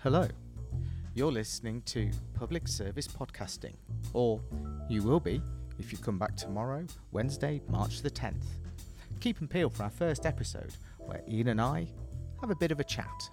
Hello. You're listening to Public Service Podcasting, or you will be if you come back tomorrow, Wednesday, March the 10th. Keep and peel for our first episode, where Ian and I have a bit of a chat.